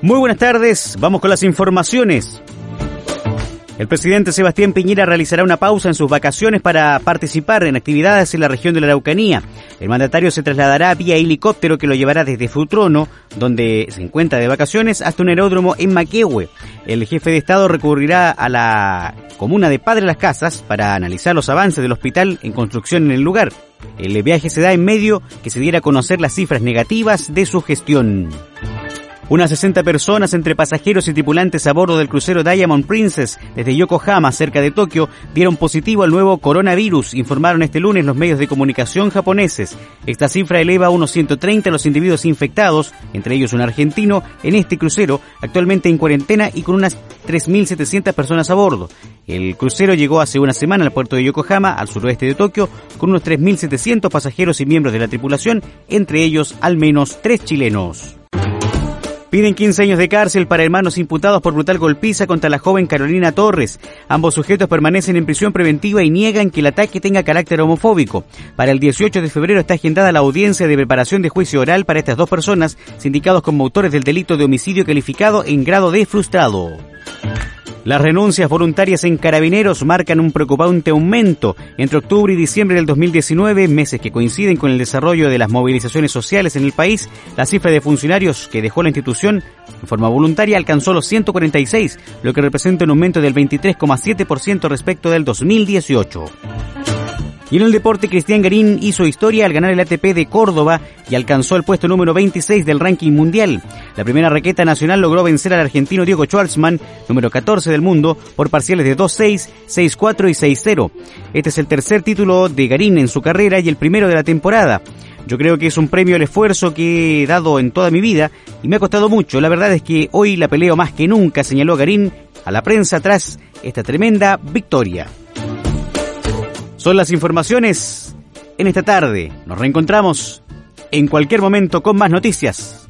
Muy buenas tardes, vamos con las informaciones. El presidente Sebastián Piñera realizará una pausa en sus vacaciones para participar en actividades en la región de la Araucanía. El mandatario se trasladará vía helicóptero que lo llevará desde Futrono, donde se encuentra de vacaciones, hasta un aeródromo en Maquehue. El jefe de Estado recurrirá a la comuna de Padre Las Casas para analizar los avances del hospital en construcción en el lugar. El viaje se da en medio que se diera a conocer las cifras negativas de su gestión. Unas 60 personas entre pasajeros y tripulantes a bordo del crucero Diamond Princess desde Yokohama, cerca de Tokio, dieron positivo al nuevo coronavirus, informaron este lunes los medios de comunicación japoneses. Esta cifra eleva a unos 130 los individuos infectados, entre ellos un argentino, en este crucero, actualmente en cuarentena y con unas 3.700 personas a bordo. El crucero llegó hace una semana al puerto de Yokohama, al suroeste de Tokio, con unos 3.700 pasajeros y miembros de la tripulación, entre ellos al menos tres chilenos. Piden 15 años de cárcel para hermanos imputados por brutal golpiza contra la joven Carolina Torres. Ambos sujetos permanecen en prisión preventiva y niegan que el ataque tenga carácter homofóbico. Para el 18 de febrero está agendada la audiencia de preparación de juicio oral para estas dos personas, sindicados como autores del delito de homicidio calificado en grado de frustrado. Las renuncias voluntarias en carabineros marcan un preocupante aumento. Entre octubre y diciembre del 2019, meses que coinciden con el desarrollo de las movilizaciones sociales en el país, la cifra de funcionarios que dejó la institución en forma voluntaria alcanzó los 146, lo que representa un aumento del 23,7% respecto del 2018. Y en el deporte, Cristian Garín hizo historia al ganar el ATP de Córdoba y alcanzó el puesto número 26 del ranking mundial. La primera raqueta nacional logró vencer al argentino Diego Schwartzman, número 14 del mundo, por parciales de 2-6, 6-4 y 6-0. Este es el tercer título de Garín en su carrera y el primero de la temporada. Yo creo que es un premio al esfuerzo que he dado en toda mi vida y me ha costado mucho. La verdad es que hoy la peleo más que nunca, señaló Garín a la prensa tras esta tremenda victoria. Son las informaciones en esta tarde. Nos reencontramos en cualquier momento con más noticias.